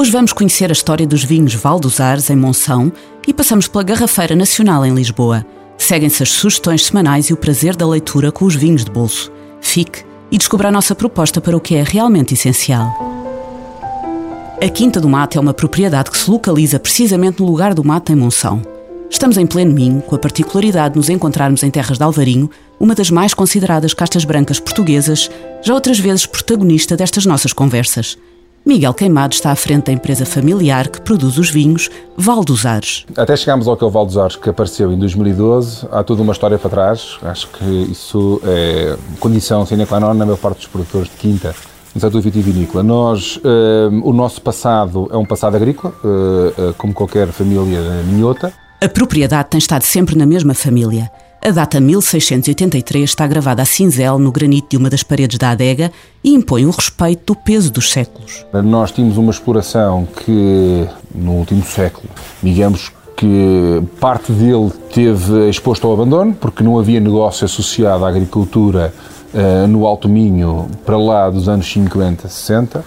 Hoje vamos conhecer a história dos vinhos Val dos Ares, em Monção, e passamos pela Garrafeira Nacional, em Lisboa. Seguem-se as sugestões semanais e o prazer da leitura com os vinhos de bolso. Fique e descubra a nossa proposta para o que é realmente essencial. A Quinta do Mate é uma propriedade que se localiza precisamente no lugar do mate em Monção. Estamos em pleno Minho, com a particularidade de nos encontrarmos em terras de Alvarinho, uma das mais consideradas castas brancas portuguesas, já outras vezes protagonista destas nossas conversas. Miguel Queimado está à frente da empresa familiar que produz os vinhos Val dos Ares. Até chegámos ao que é o Val dos Ares, que apareceu em 2012. Há toda uma história para trás. Acho que isso é condição sine qua non na maior parte dos produtores de quinta no setor vitivinícola. Nós, eh, o nosso passado é um passado agrícola, eh, eh, como qualquer família minhota. A propriedade tem estado sempre na mesma família. A data 1683 está gravada a cinzel no granito de uma das paredes da adega e impõe o respeito do peso dos séculos. Nós tínhamos uma exploração que, no último século, digamos que parte dele teve exposto ao abandono, porque não havia negócio associado à agricultura uh, no Alto Minho para lá dos anos 50, 60.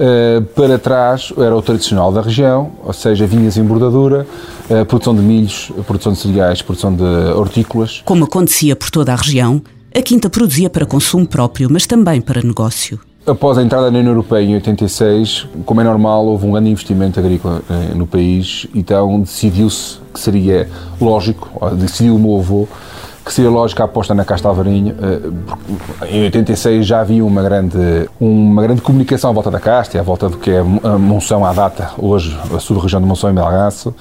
Uh, para trás era o tradicional da região, ou seja, vinhas em bordadura, uh, produção de milhos, produção de cereais, produção de hortícolas. Como acontecia por toda a região, a quinta produzia para consumo próprio, mas também para negócio. Após a entrada na União Europeia em 86, como é normal, houve um grande investimento agrícola eh, no país, então decidiu-se que seria lógico, decidiu o meu avô, que seria lógico a aposta na Casta Alvarinho. Eh, em 86 já havia uma grande, uma grande comunicação à volta da Casta à volta do que é a Monção à data, hoje a sub-região de Monção e Melgaço.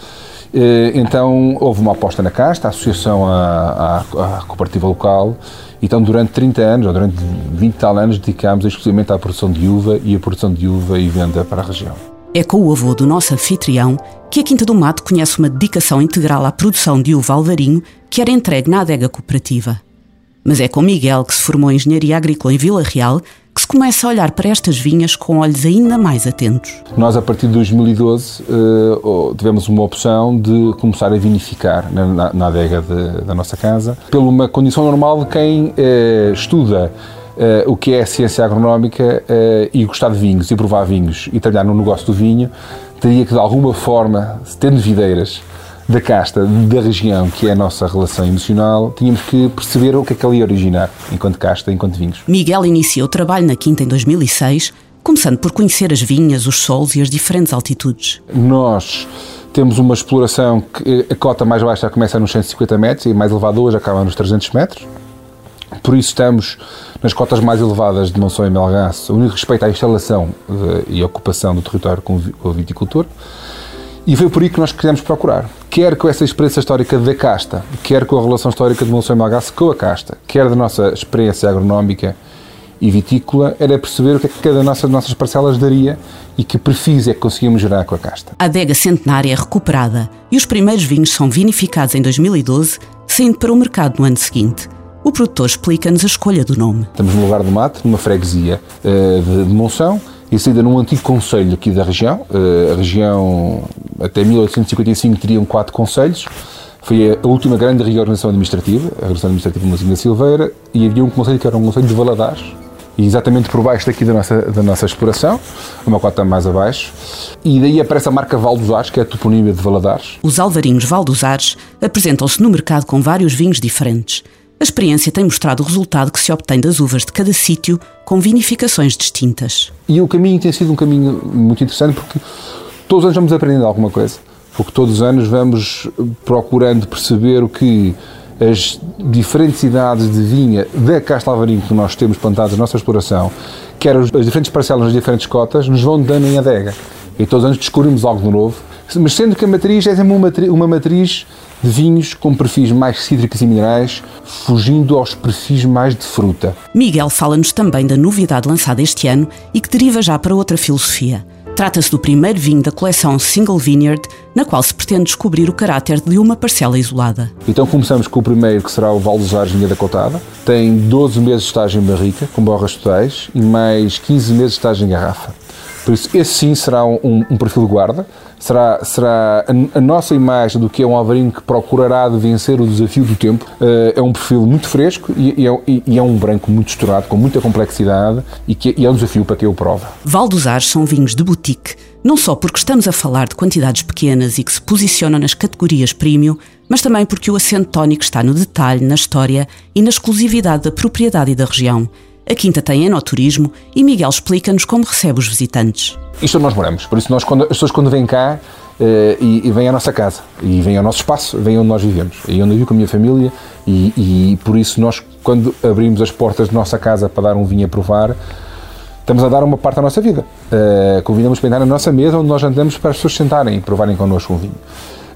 Eh, então houve uma aposta na Casta, a associação à, à, à cooperativa local, então, durante 30 anos, ou durante 20 tal anos, dedicámos exclusivamente à produção de uva e a produção de uva e venda para a região. É com o avô do nosso anfitrião que a Quinta do Mato conhece uma dedicação integral à produção de uva alvarinho que era entregue na adega cooperativa. Mas é com Miguel, que se formou em Engenharia Agrícola em Vila Real, que se começa a olhar para estas vinhas com olhos ainda mais atentos. Nós, a partir de 2012, uh, tivemos uma opção de começar a vinificar na, adega de, da nossa casa, pela uma condição normal de quem uh, estuda o que é a ciência agronómica e gostar de vinhos e provar vinhos e trabalhar no negócio do vinho, teria que, de alguma forma, tendo videiras, da casta, da região, que é a nossa relação emocional, tínhamos que perceber o que é que ali ia originar, enquanto casta, enquanto vinhos. Miguel iniciou o trabalho na Quinta em 2006, começando por conhecer as vinhas, os solos e as diferentes altitudes. Nós temos uma exploração que a cota mais baixa começa nos 150 metros e a mais elevada hoje acaba nos 300 metros. Por isso estamos nas cotas mais elevadas de Monção e Melgaço, no respeito à instalação eh, e ocupação do território com o viticultor. E foi por aí que nós quisemos procurar. Quer com essa experiência histórica da casta, quer com a relação histórica de Monção e Malgaço com a casta, quer da nossa experiência agronómica e vitícola, era perceber o que é que cada nossa, nossas parcelas daria e que perfis é que conseguimos gerar com a casta. A adega centenária é recuperada e os primeiros vinhos são vinificados em 2012, saindo para o mercado no ano seguinte. O produtor explica-nos a escolha do nome. Estamos no lugar do mate, numa freguesia uh, de, Monção, isso ainda num antigo conselho aqui da região. Uh, a região, até 1855, teriam quatro conselhos. Foi a última grande reorganização administrativa, a reorganização administrativa de Mozinha Silveira, e havia um conselho que era um conselho de Valadares, exatamente por baixo daqui da nossa, da nossa exploração, uma cota mais abaixo, e daí aparece a marca Val dos Ares, que é a toponímia de Valadares. Os alvarinhos Val dos Ares apresentam-se no mercado com vários vinhos diferentes. A experiência tem mostrado o resultado que se obtém das uvas de cada sítio com vinificações distintas. E o caminho tem sido um caminho muito interessante porque todos os anos vamos aprendendo alguma coisa. Porque todos os anos vamos procurando perceber o que as diferentes idades de vinha da Casta Alvarinho que nós temos plantadas na nossa exploração, quer as diferentes parcelas nas diferentes cotas, nos vão dando em adega. E todos os anos descobrimos algo novo, mas sendo que a matriz é sempre uma matriz, de vinhos com perfis mais cítricos e minerais, fugindo aos perfis mais de fruta. Miguel fala-nos também da novidade lançada este ano e que deriva já para outra filosofia Trata-se do primeiro vinho da coleção Single Vineyard, na qual se pretende descobrir o caráter de uma parcela isolada. Então começamos com o primeiro, que será o Val dos Ares Vinha da Cotada. Tem 12 meses de estágio em barrica, com borras totais, e mais 15 meses de estágio em garrafa. Por isso, esse sim será um, um perfil de guarda, será, será a, a, nossa imagem do que é um alvarinho que procurará de vencer o desafio do tempo. Uh, é um perfil muito fresco e, e, é, e, é, um branco muito estourado, com muita complexidade e, que, e é um desafio para quem o prova. Val dos Ares são vinhos de boutique, não só porque estamos a falar de quantidades pequenas e que se posicionam nas categorias premium, mas também porque o acento tónico está no detalhe, na história e na exclusividade da propriedade e da região. A Quinta tem enoturismo e Miguel explica-nos como recebe os visitantes. Isto é nós moramos, por isso nós, quando, as pessoas quando vêm cá uh, e, e, vêm à nossa casa e vêm ao nosso espaço, vêm onde nós vivemos. E onde eu vivo com a minha família e, e por isso nós, quando abrimos as portas da nossa casa para dar um vinho a provar, estamos a dar uma parte da nossa vida. Uh, convidamos para entrar na nossa mesa onde nós andamos para as pessoas sentarem e provarem connosco um vinho.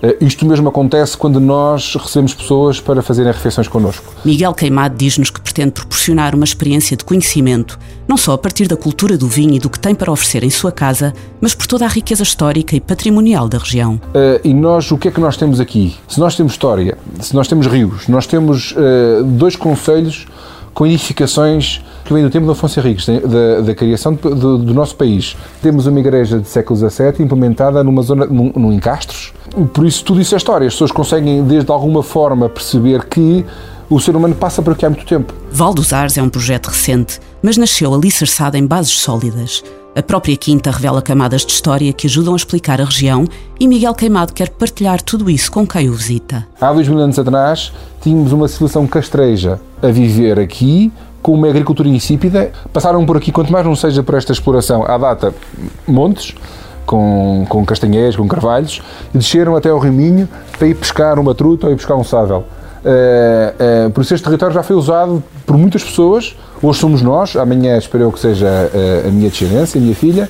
Eh, isto mesmo acontece quando nós recebemos pessoas para fazerem refeições connosco. Miguel Queimado diz-nos que pretende proporcionar uma experiência de conhecimento, não só a partir da cultura do vinho e do que tem para oferecer em sua casa, mas por toda a riqueza histórica e patrimonial da região. Uh, e nós, o que é que nós temos aqui? Se nós temos história, se nós temos rios, nós temos uh, dois conselhos com edificações que vêm do tempo de Afonso Henriques, da, da criação do, do, do, nosso país. Temos uma igreja de século XVII implementada numa zona, num, num encastros. Por isso, tudo isso é história. As pessoas conseguem, desde alguma forma, perceber que o ser humano passa por aqui há muito tempo. Val dos Ares é um projeto recente, mas nasceu alicerçado em bases sólidas. A própria Quinta revela camadas de história que ajudam a explicar a região e Miguel Queimado quer partilhar tudo isso com quem o visita. Há dois mil anos atrás, tínhamos uma civilização castreja a viver aqui, com uma agricultura insípida. Passaram por aqui, quanto mais não seja por esta exploração, à data, montes, com, com castanheiros, com carvalhos, e desceram até ao Rio Minho para ir pescar uma truta ou ir pescar um sável. Uh, uh, por isso este território já foi usado por muitas pessoas, hoje somos nós, amanhã espero que seja uh, a minha descendência, a minha filha,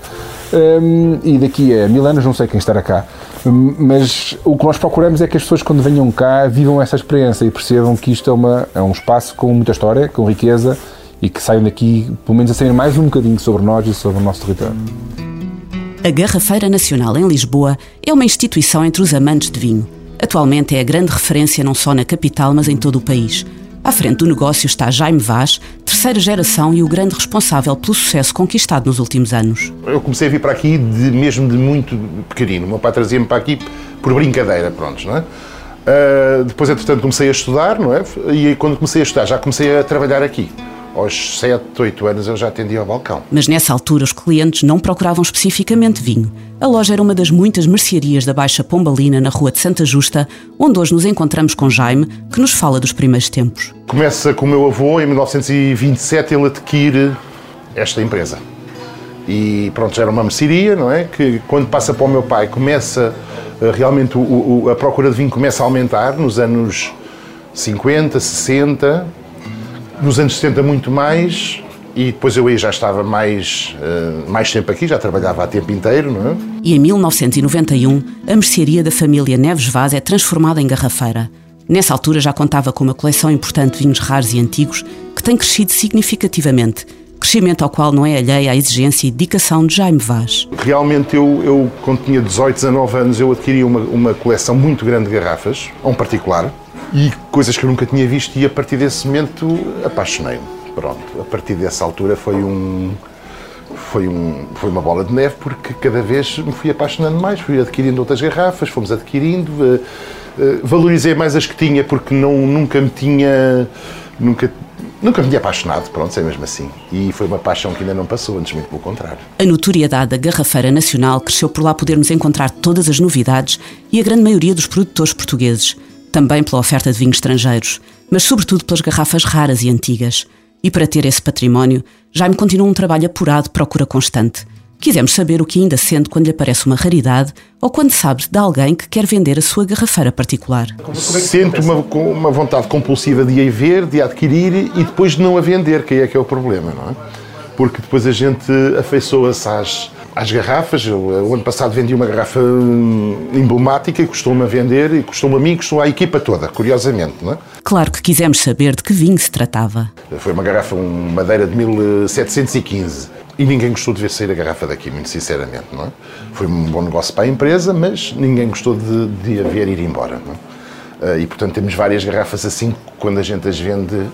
um, e daqui a mil anos não sei quem estará cá. Mas o que nós procuramos é que as pessoas, quando venham cá, vivam essa experiência e percebam que isto é, uma, é um espaço com muita história, com riqueza e que saiam daqui, pelo menos, a saber mais um bocadinho sobre nós e sobre o nosso território. A Garrafeira Nacional em Lisboa é uma instituição entre os amantes de vinho. Atualmente é a grande referência não só na capital, mas em todo o país. À frente do negócio está Jaime Vaz, terceira geração e o grande responsável pelo sucesso conquistado nos últimos anos. Eu comecei a vir para aqui de, mesmo de muito pequenino. O meu pai trazia-me para aqui por brincadeira, pronto, não é? Uh, depois, entretanto, comecei a estudar, não é? E quando comecei a estudar, já comecei a trabalhar aqui aos 7, 8 anos eu já atendia ao balcão. Mas nessa altura os clientes não procuravam especificamente vinho. A loja era uma das muitas mercearias da Baixa Pombalina, na Rua de Santa Justa, onde hoje nos encontramos com Jaime, que nos fala dos primeiros tempos. Começa com o meu avô, em 1927 ele adquire esta empresa. E pronto, já era uma mercearia, não é? Que quando passa para o meu pai começa eh, realmente o, o, a procura de vinho começa a aumentar nos anos 50, 60, nos anos 70 muito mais, e depois eu aí já estava mais, uh, mais tempo aqui, já trabalhava a tempo inteiro, não é? E em 1991, a mercearia da família Neves Vaz é transformada em garrafeira. Nessa altura já contava com uma coleção importante de vinhos raros e antigos que tem crescido significativamente, crescimento ao qual não é alheia à exigência e dedicação de Jaime Vaz. Realmente eu, eu quando tinha 18, 19 anos, eu adquiri uma, uma coleção muito grande de garrafas, a um particular, e coisas que eu nunca tinha visto e a partir desse momento apaixonei-me. Pronto, a partir dessa altura foi um foi, um, foi uma bola de neve porque cada vez me fui apaixonando mais, fui adquirindo outras garrafas, fomos adquirindo, uh, uh, valorizei mais as que tinha porque não, nunca me tinha, nunca, nunca me tinha apaixonado, pronto, é mesmo assim. E foi uma paixão que ainda não passou, antes muito pelo contrário. A notoriedade da Garrafeira Nacional cresceu por lá podermos encontrar todas as novidades e a grande maioria dos produtores portugueses também pela oferta de vinhos estrangeiros, mas sobretudo pelas garrafas raras e antigas. E para ter esse património, Jaime continua um trabalho apurado procura constante. Quisemos saber o que ainda sente quando lhe aparece uma raridade ou quando sabe de alguém que quer vender a sua garrafeira particular. Sinto uma, uma vontade compulsiva de a ver, de a adquirir e depois de não a vender, que aí é que é o problema, não é? Porque depois a gente afeiçoa-se às, às garrafas. Eu, o ano passado vendi uma garrafa hum, emblemática e custou-me a vender, e custou-me a mim custou à equipa toda, curiosamente. Não é? Claro que quisemos saber de que vinho se tratava. Foi uma garrafa, uma madeira de 1715. E ninguém gostou de ver sair a garrafa daqui, muito sinceramente, não é? Foi um bom negócio para a empresa, mas ninguém gostou de, de a ver ir embora, não é? E, portanto, temos várias garrafas assim, quando a gente as vende,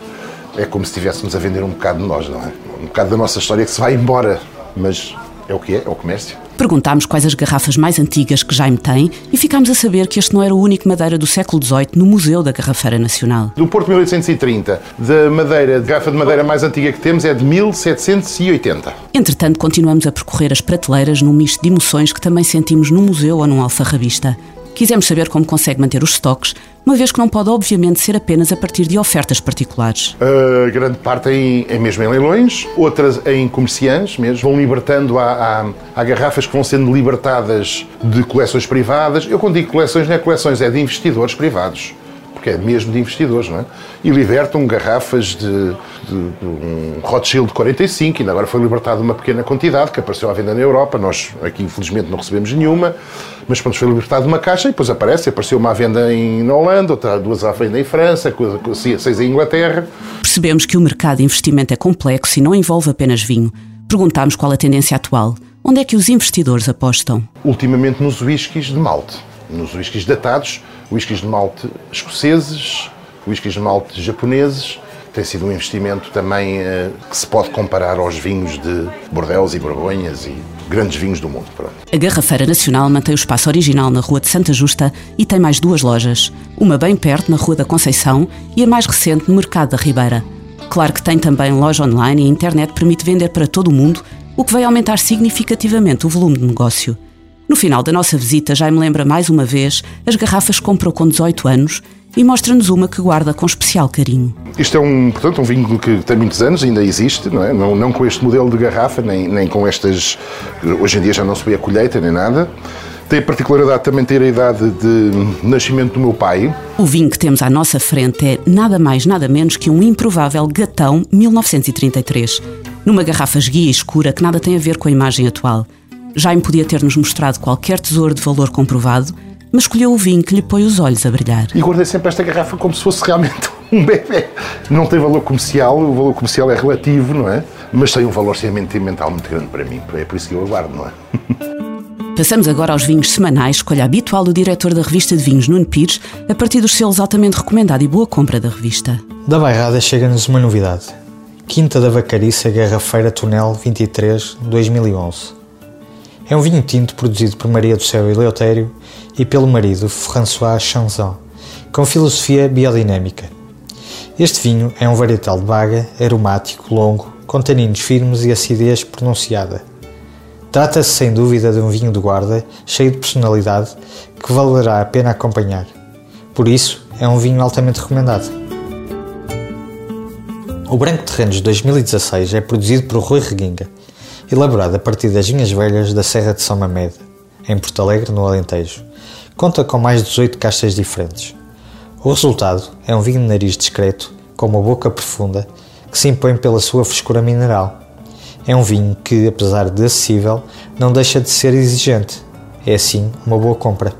é como se estivéssemos a vender um bocado de nós, não é? Um bocado da nossa história que se vai embora, mas é o que é, é o comércio. Perguntámos quais as garrafas mais antigas que Jaime tem e ficámos a saber que este não era o único madeira do século XVIII no Museu da Garrafeira Nacional. Do Porto 1830, da madeira, a garrafa de madeira mais antiga que temos é de 1780. Entretanto, continuamos a percorrer as prateleiras num misto de emoções que também sentimos num museu ou num alfarrabista. Quisemos saber como consegue manter os estoques, uma vez que não pode, obviamente, ser apenas a partir de ofertas particulares. A grande parte em, é mesmo em leilões, outras em comerciantes mesmo. Vão libertando, há, há, há, garrafas que vão sendo libertadas de coleções privadas. Eu, quando digo coleções, não é coleções, é de investidores privados porque é mesmo de investidores, não é? E libertam garrafas de, de, de um Rothschild 45, ainda agora foi libertada uma pequena quantidade que apareceu à venda na Europa. Nós aqui, infelizmente, não recebemos nenhuma, mas pronto, foi libertada uma caixa e depois aparece. Apareceu uma à venda em, na Holanda, outra, duas à venda em França, seis em Inglaterra. Percebemos que o mercado de investimento é complexo e não envolve apenas vinho. Perguntámos qual a tendência atual. Onde é que os investidores apostam? Ultimamente nos whiskies de malte, nos whiskies datados whiskies de malte escoceses, whiskies de malte japoneses. Tem sido um investimento também uh, que se pode comparar aos vinhos de Bordeaux e Borgonhas e grandes vinhos do mundo. Pronto. A Garrafeira Nacional mantém o espaço original na Rua de Santa Justa e tem mais duas lojas. Uma bem perto, na Rua da Conceição, e a mais recente, no Mercado da Ribeira. Claro que tem também loja online e a internet permite vender para todo o mundo, o que vai aumentar significativamente o volume de negócio. No final da nossa visita, já me lembra mais uma vez as garrafas que comprou com 18 anos e mostra-nos uma que guarda com especial carinho. Isto é um, portanto, um vinho que tem muitos anos, ainda existe, não, é? não, não com este modelo de garrafa, nem, nem com estas. Hoje em dia já não se vê a colheita nem nada. Tem a particularidade também ter a idade de nascimento do meu pai. O vinho que temos à nossa frente é nada mais, nada menos que um improvável Gatão 1933, numa garrafa esguia escura que nada tem a ver com a imagem atual. Jaime podia ter-nos mostrado qualquer tesouro de valor comprovado, mas escolheu o vinho que lhe põe os olhos a brilhar. E guardei sempre esta garrafa como se fosse realmente um bebê. Não tem valor comercial, o valor comercial é relativo, não é? Mas tem um valor sentimental muito grande para mim, é por isso que eu aguardo, não é? Passamos agora aos vinhos semanais, escolha habitual do diretor da revista de vinhos, Nuno Pires, a partir dos selos altamente recomendado e boa compra da revista. Da Bairrada chega-nos uma novidade. Quinta da Vacariça Garrafeira Tunel 23 2011. É um vinho tinto produzido por Maria do Céu Eleutério e pelo marido François Chanson, com filosofia biodinâmica. Este vinho é um varietal de baga, aromático, longo, com taninos firmes e acidez pronunciada. Trata-se sem dúvida de um vinho de guarda, cheio de personalidade, que valerá a pena acompanhar. Por isso, é um vinho altamente recomendado. O Branco Terrenos de 2016 é produzido por Rui Reguinga elaborado a partir das vinhas velhas da Serra de São Mamede, em Porto Alegre, no Alentejo. Conta com mais de 18 castas diferentes. O resultado é um vinho de nariz discreto, com uma boca profunda, que se impõe pela sua frescura mineral. É um vinho que, apesar de acessível, não deixa de ser exigente. É assim uma boa compra.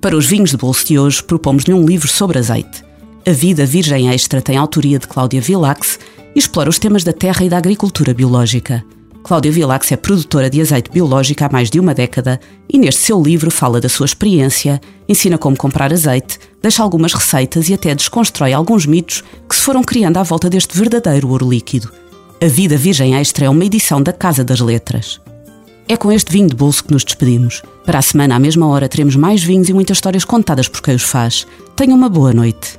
Para os vinhos de bolso de hoje, propomos-lhe um livro sobre azeite. A Vida Virgem Extra tem autoria de Cláudia Vilax e explora os temas da terra e da agricultura biológica. Cláudia Vilax é produtora de azeite biológico há mais de uma década e neste seu livro fala da sua experiência, ensina como comprar azeite, deixa algumas receitas e até desconstrói alguns mitos que se foram criando à volta deste verdadeiro ouro líquido. A Vida Virgem Extra é uma edição da Casa das Letras. É com este vinho de bolso que nos despedimos. Para a semana, à mesma hora, teremos mais vinhos e muitas histórias contadas por quem os faz. Tenha uma boa noite.